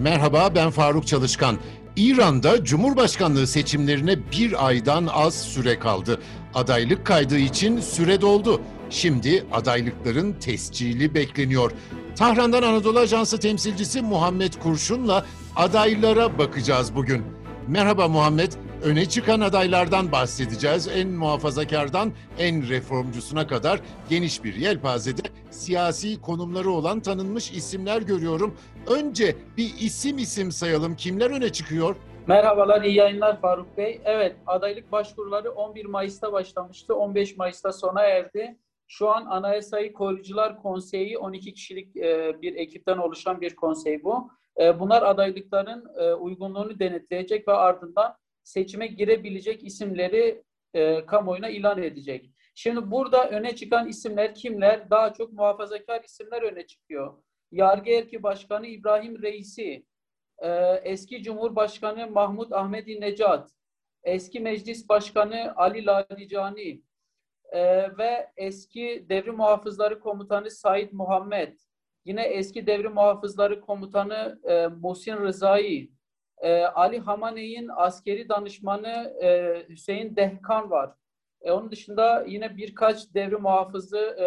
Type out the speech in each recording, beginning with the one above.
Merhaba ben Faruk Çalışkan. İran'da Cumhurbaşkanlığı seçimlerine bir aydan az süre kaldı. Adaylık kaydı için süre doldu. Şimdi adaylıkların tescili bekleniyor. Tahran'dan Anadolu Ajansı temsilcisi Muhammed Kurşun'la adaylara bakacağız bugün. Merhaba Muhammed. Öne çıkan adaylardan bahsedeceğiz. En muhafazakardan en reformcusuna kadar geniş bir yelpazede siyasi konumları olan tanınmış isimler görüyorum. Önce bir isim isim sayalım. Kimler öne çıkıyor? Merhabalar, iyi yayınlar Faruk Bey. Evet, adaylık başvuruları 11 Mayıs'ta başlamıştı. 15 Mayıs'ta sona erdi. Şu an Anayasayı Koruyucular Konseyi 12 kişilik e, bir ekipten oluşan bir konsey bu. E, bunlar adaylıkların e, uygunluğunu denetleyecek ve ardından seçime girebilecek isimleri e, kamuoyuna ilan edecek. Şimdi burada öne çıkan isimler kimler? Daha çok muhafazakar isimler öne çıkıyor. Yargı Erki Başkanı İbrahim Reisi, e, eski Cumhurbaşkanı Mahmut Ahmedi Necat, eski Meclis Başkanı Ali Ladicani e, ve eski Devrim Muhafızları Komutanı Said Muhammed, yine eski Devrim Muhafızları Komutanı e, Muhsin Rızai, e, Ali Hamaney'in askeri danışmanı e, Hüseyin Dehkan var. E, onun dışında yine birkaç devri muhafızı e,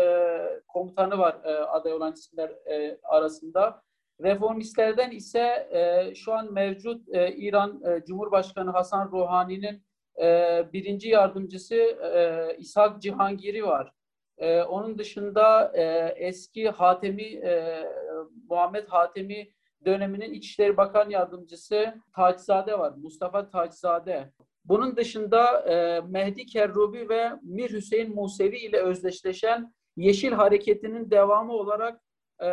komutanı var e, aday olan isimler e, arasında. Reformistlerden ise e, şu an mevcut e, İran e, Cumhurbaşkanı Hasan Rouhani'nin e, birinci yardımcısı e, İshak Cihangiri var. E, onun dışında e, eski Hatemi e, Muhammed Hatemi döneminin İçişleri Bakan Yardımcısı Taçzade var. Mustafa Taçzade. Bunun dışında e, Mehdi Kerrubi ve Mir Hüseyin Musevi ile özdeşleşen Yeşil Hareketi'nin devamı olarak e,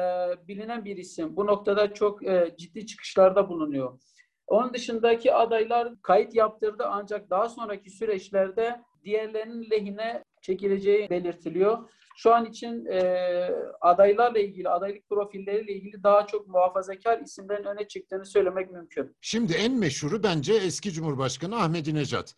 bilinen bir isim. Bu noktada çok e, ciddi çıkışlarda bulunuyor. Onun dışındaki adaylar kayıt yaptırdı ancak daha sonraki süreçlerde diğerlerinin lehine çekileceği belirtiliyor. Şu an için e, adaylarla ilgili, adaylık profilleriyle ilgili daha çok muhafazakar isimlerin öne çıktığını söylemek mümkün. Şimdi en meşhuru bence eski Cumhurbaşkanı Ahmedinejad.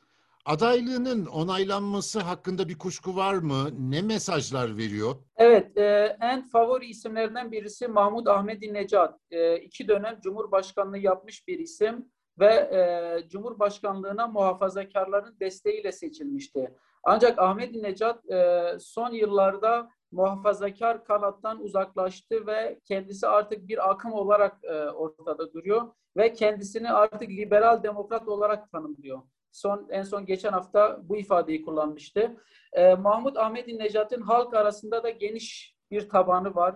Adaylığının onaylanması hakkında bir kuşku var mı? Ne mesajlar veriyor? Evet, e, en favori isimlerden birisi Mahmut Ahmedinejad. E, iki dönem Cumhurbaşkanlığı yapmış bir isim ve e, Cumhurbaşkanlığına muhafazakarların desteğiyle seçilmişti. Ancak Ahmet Necat e, son yıllarda muhafazakar kanattan uzaklaştı ve kendisi artık bir akım olarak e, ortada duruyor ve kendisini artık liberal demokrat olarak tanımlıyor. Son en son geçen hafta bu ifadeyi kullanmıştı. E, Mahmut Ahmet Necat'ın halk arasında da geniş bir tabanı var.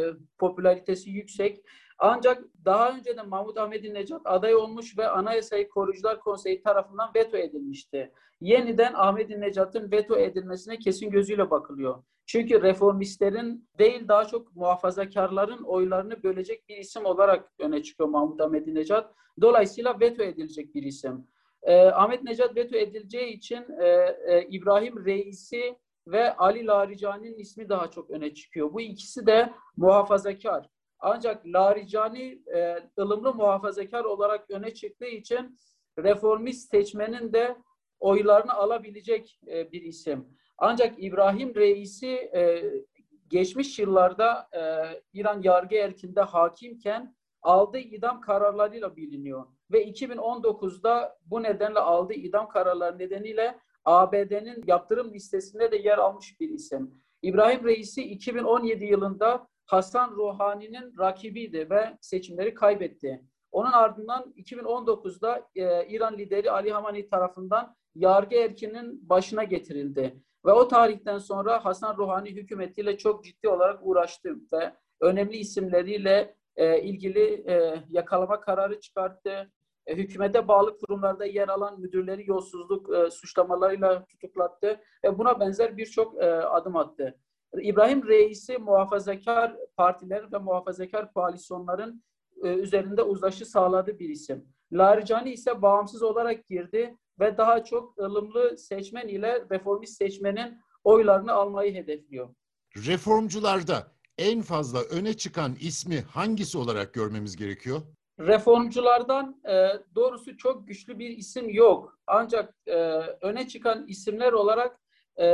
E, popülaritesi yüksek. Ancak daha önce de Mahmut Ahmedi Necat aday olmuş ve Anayasayı Koruyucular Konseyi tarafından veto edilmişti. Yeniden Ahmedi Necat'ın veto edilmesine kesin gözüyle bakılıyor. Çünkü reformistlerin değil daha çok muhafazakarların oylarını bölecek bir isim olarak öne çıkıyor Mahmut Ahmedi Necat. Dolayısıyla veto edilecek bir isim. Ee, Ahmet Necat veto edileceği için e, e, İbrahim Reisi ve Ali Laricani'nin ismi daha çok öne çıkıyor. Bu ikisi de muhafazakar. Ancak Laricani e, ılımlı muhafazakar olarak öne çıktığı için reformist seçmenin de oylarını alabilecek e, bir isim. Ancak İbrahim Reisi e, geçmiş yıllarda e, İran yargı erkinde hakimken aldığı idam kararlarıyla biliniyor. Ve 2019'da bu nedenle aldığı idam kararları nedeniyle ABD'nin yaptırım listesinde de yer almış bir isim. İbrahim Reisi 2017 yılında Hasan Ruhani'nin rakibiydi ve seçimleri kaybetti. Onun ardından 2019'da e, İran lideri Ali Hamani tarafından yargı erkinin başına getirildi. Ve o tarihten sonra Hasan Ruhani hükümetiyle çok ciddi olarak uğraştı ve önemli isimleriyle e, ilgili e, yakalama kararı çıkarttı. E, hükümete bağlı kurumlarda yer alan müdürleri yolsuzluk e, suçlamalarıyla tutuklattı ve buna benzer birçok e, adım attı. İbrahim Reis'i muhafazakar partilerin ve muhafazakar koalisyonların e, üzerinde uzlaşı sağladı bir isim. Laricani ise bağımsız olarak girdi ve daha çok ılımlı seçmen ile reformist seçmenin oylarını almayı hedefliyor. Reformcularda en fazla öne çıkan ismi hangisi olarak görmemiz gerekiyor? Reformculardan e, doğrusu çok güçlü bir isim yok. Ancak e, öne çıkan isimler olarak e,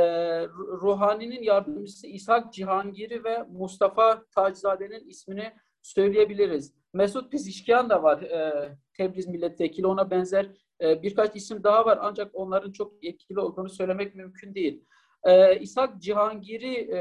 Ruhani'nin yardımcısı İshak Cihangiri ve Mustafa Taczade'nin ismini söyleyebiliriz. Mesut Pizişkiyan da var e, Tebriz milletvekili. Ona benzer e, birkaç isim daha var ancak onların çok etkili olduğunu söylemek mümkün değil. E, İshak Cihangir'i e,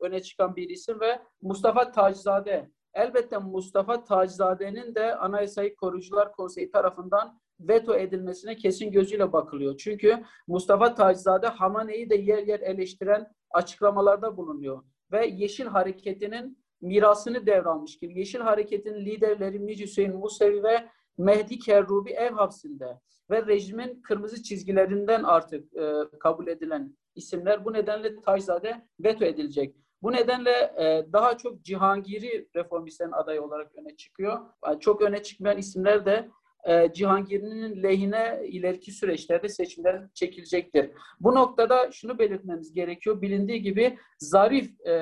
öne çıkan bir isim ve Mustafa Tacizade. Elbette Mustafa Tacizade'nin de Anayasayı Koruyucular Konseyi tarafından veto edilmesine kesin gözüyle bakılıyor. Çünkü Mustafa Tacizade Hamane'yi de yer yer eleştiren açıklamalarda bulunuyor. Ve Yeşil Hareketi'nin mirasını devralmış gibi. Yeşil Hareket'in liderleri Mir Hüseyin Musevi ve Mehdi Kerrubi ev hapsinde ve rejimin kırmızı çizgilerinden artık e, kabul edilen isimler bu nedenle Tacizade veto edilecek. Bu nedenle e, daha çok Cihangiri reformistlerin adayı olarak öne çıkıyor. Yani çok öne çıkmayan isimler de e, Cihangir'in lehine ileriki süreçlerde seçimler çekilecektir. Bu noktada şunu belirtmemiz gerekiyor. Bilindiği gibi Zarif e,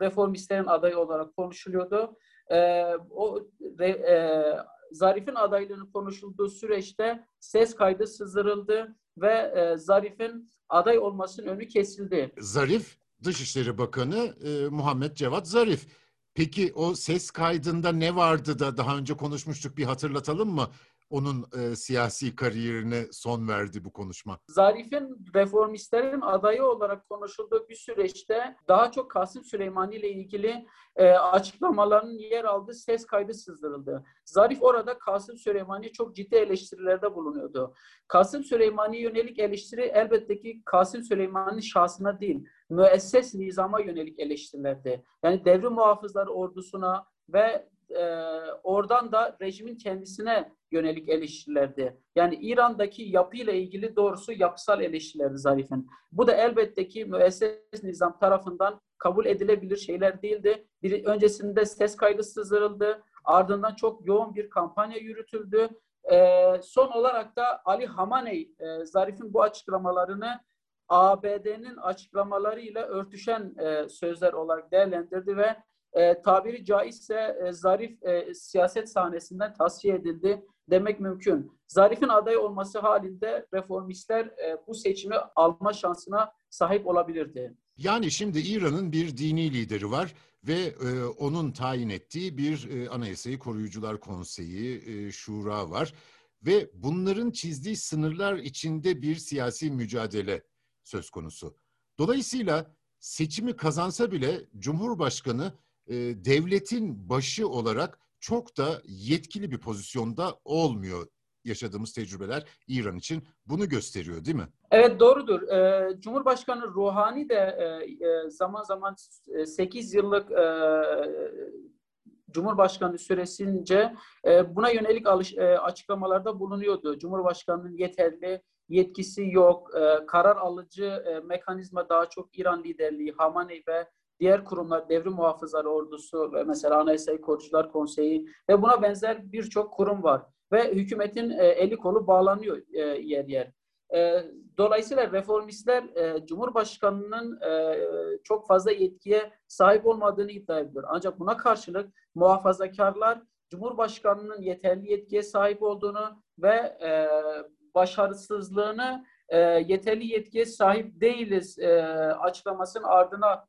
reformistlerin adayı olarak konuşuluyordu. E, o re, e, Zarif'in adaylığının konuşulduğu süreçte ses kaydı sızdırıldı ve e, Zarif'in aday olmasının önü kesildi. Zarif, Dışişleri Bakanı e, Muhammed Cevat Zarif. Peki o ses kaydında ne vardı da daha önce konuşmuştuk bir hatırlatalım mı? Onun e, siyasi kariyerine son verdi bu konuşma. Zarif'in reformistlerin adayı olarak konuşulduğu bir süreçte daha çok Kasım Süleymani ile ilgili e, açıklamaların yer aldığı ses kaydı sızdırıldı. Zarif orada Kasım Süleymani çok ciddi eleştirilerde bulunuyordu. Kasım Süleymani yönelik eleştiri elbette ki Kasım Süleymani'nin şahsına değil, müesses nizama yönelik eleştirilerdi. Yani devrim muhafızları ordusuna ve e, oradan da rejimin kendisine yönelik eleştirilerdi. Yani İran'daki yapıyla ilgili doğrusu yapısal eleştirilerdi Zarif'in. Bu da elbette ki müesses nizam tarafından kabul edilebilir şeyler değildi. Bir, öncesinde ses kaydı sızdırıldı. Ardından çok yoğun bir kampanya yürütüldü. E, son olarak da Ali Hamaney, e, Zarif'in bu açıklamalarını ABD'nin açıklamalarıyla örtüşen e, sözler olarak değerlendirdi ve e, tabiri caizse e, Zarif e, siyaset sahnesinden tasfiye edildi demek mümkün. Zarif'in aday olması halinde reformistler e, bu seçimi alma şansına sahip olabilirdi. Yani şimdi İran'ın bir dini lideri var ve e, onun tayin ettiği bir e, Anayasayı Koruyucular Konseyi, e, şura var ve bunların çizdiği sınırlar içinde bir siyasi mücadele söz konusu. Dolayısıyla seçimi kazansa bile Cumhurbaşkanı e, devletin başı olarak çok da yetkili bir pozisyonda olmuyor. Yaşadığımız tecrübeler İran için bunu gösteriyor değil mi? Evet doğrudur. Ee, Cumhurbaşkanı Ruhani de e, e zaman zaman 8 yıllık e, Cumhurbaşkanı süresince e, buna yönelik alış, e, açıklamalarda bulunuyordu. Cumhurbaşkanının yeterli yetkisi yok. E, karar alıcı e, mekanizma daha çok İran liderliği, Hamaney ve diğer kurumlar, devrim muhafızları ordusu ve mesela Anayasayı Korucular Konseyi ve buna benzer birçok kurum var. Ve hükümetin e, eli kolu bağlanıyor e, yer yer. E, dolayısıyla reformistler e, Cumhurbaşkanı'nın e, çok fazla yetkiye sahip olmadığını iddia ediyor. Ancak buna karşılık muhafazakarlar Cumhurbaşkanı'nın yeterli yetkiye sahip olduğunu ve e, başarısızlığını e, yeterli yetkiye sahip değiliz açıklamasının ardına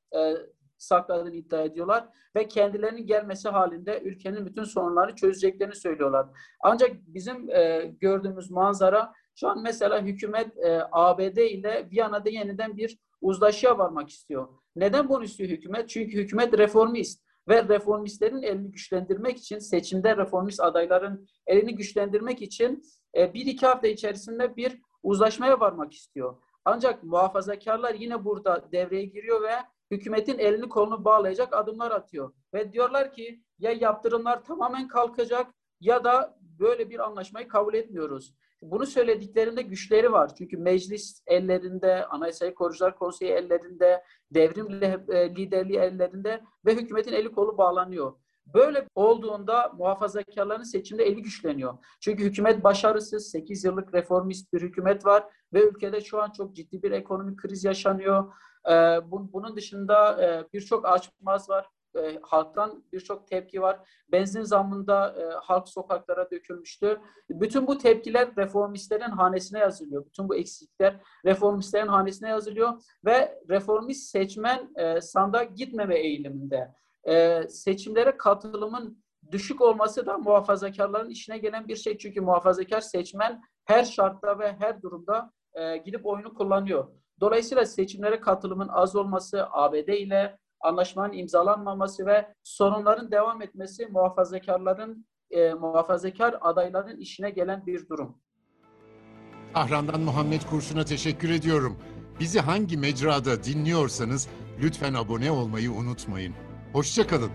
sakladığını iddia ediyorlar ve kendilerinin gelmesi halinde ülkenin bütün sorunlarını çözeceklerini söylüyorlar. Ancak bizim e, gördüğümüz manzara şu an mesela hükümet e, ABD ile Viyana'da yeniden bir uzlaşıya varmak istiyor. Neden bunu istiyor hükümet? Çünkü hükümet reformist ve reformistlerin elini güçlendirmek için seçimde reformist adayların elini güçlendirmek için e, bir iki hafta içerisinde bir uzlaşmaya varmak istiyor. Ancak muhafazakarlar yine burada devreye giriyor ve hükümetin elini kolunu bağlayacak adımlar atıyor. Ve diyorlar ki ya yaptırımlar tamamen kalkacak ya da böyle bir anlaşmayı kabul etmiyoruz. Bunu söylediklerinde güçleri var. Çünkü meclis ellerinde, Anayasayı Korucular Konseyi ellerinde, devrim e, liderliği ellerinde ve hükümetin eli kolu bağlanıyor. Böyle olduğunda muhafazakarların seçimde eli güçleniyor. Çünkü hükümet başarısız, 8 yıllık reformist bir hükümet var ve ülkede şu an çok ciddi bir ekonomik kriz yaşanıyor. Ee, bunun dışında e, birçok açmaz var. E, halktan birçok tepki var. Benzin zammında e, halk sokaklara dökülmüştü. Bütün bu tepkiler reformistlerin hanesine yazılıyor. Bütün bu eksiklikler reformistlerin hanesine yazılıyor ve reformist seçmen e, sanda gitmeme eğiliminde. e, seçimlere katılımın düşük olması da muhafazakarların işine gelen bir şey. Çünkü muhafazakar seçmen her şartta ve her durumda e, gidip oyunu kullanıyor. Dolayısıyla seçimlere katılımın az olması, ABD ile anlaşmanın imzalanmaması ve sorunların devam etmesi muhafazakarların, e, muhafazakar adayların işine gelen bir durum. Tahran'dan Muhammed Kurşun'a teşekkür ediyorum. Bizi hangi mecrada dinliyorsanız lütfen abone olmayı unutmayın. Hoşçakalın.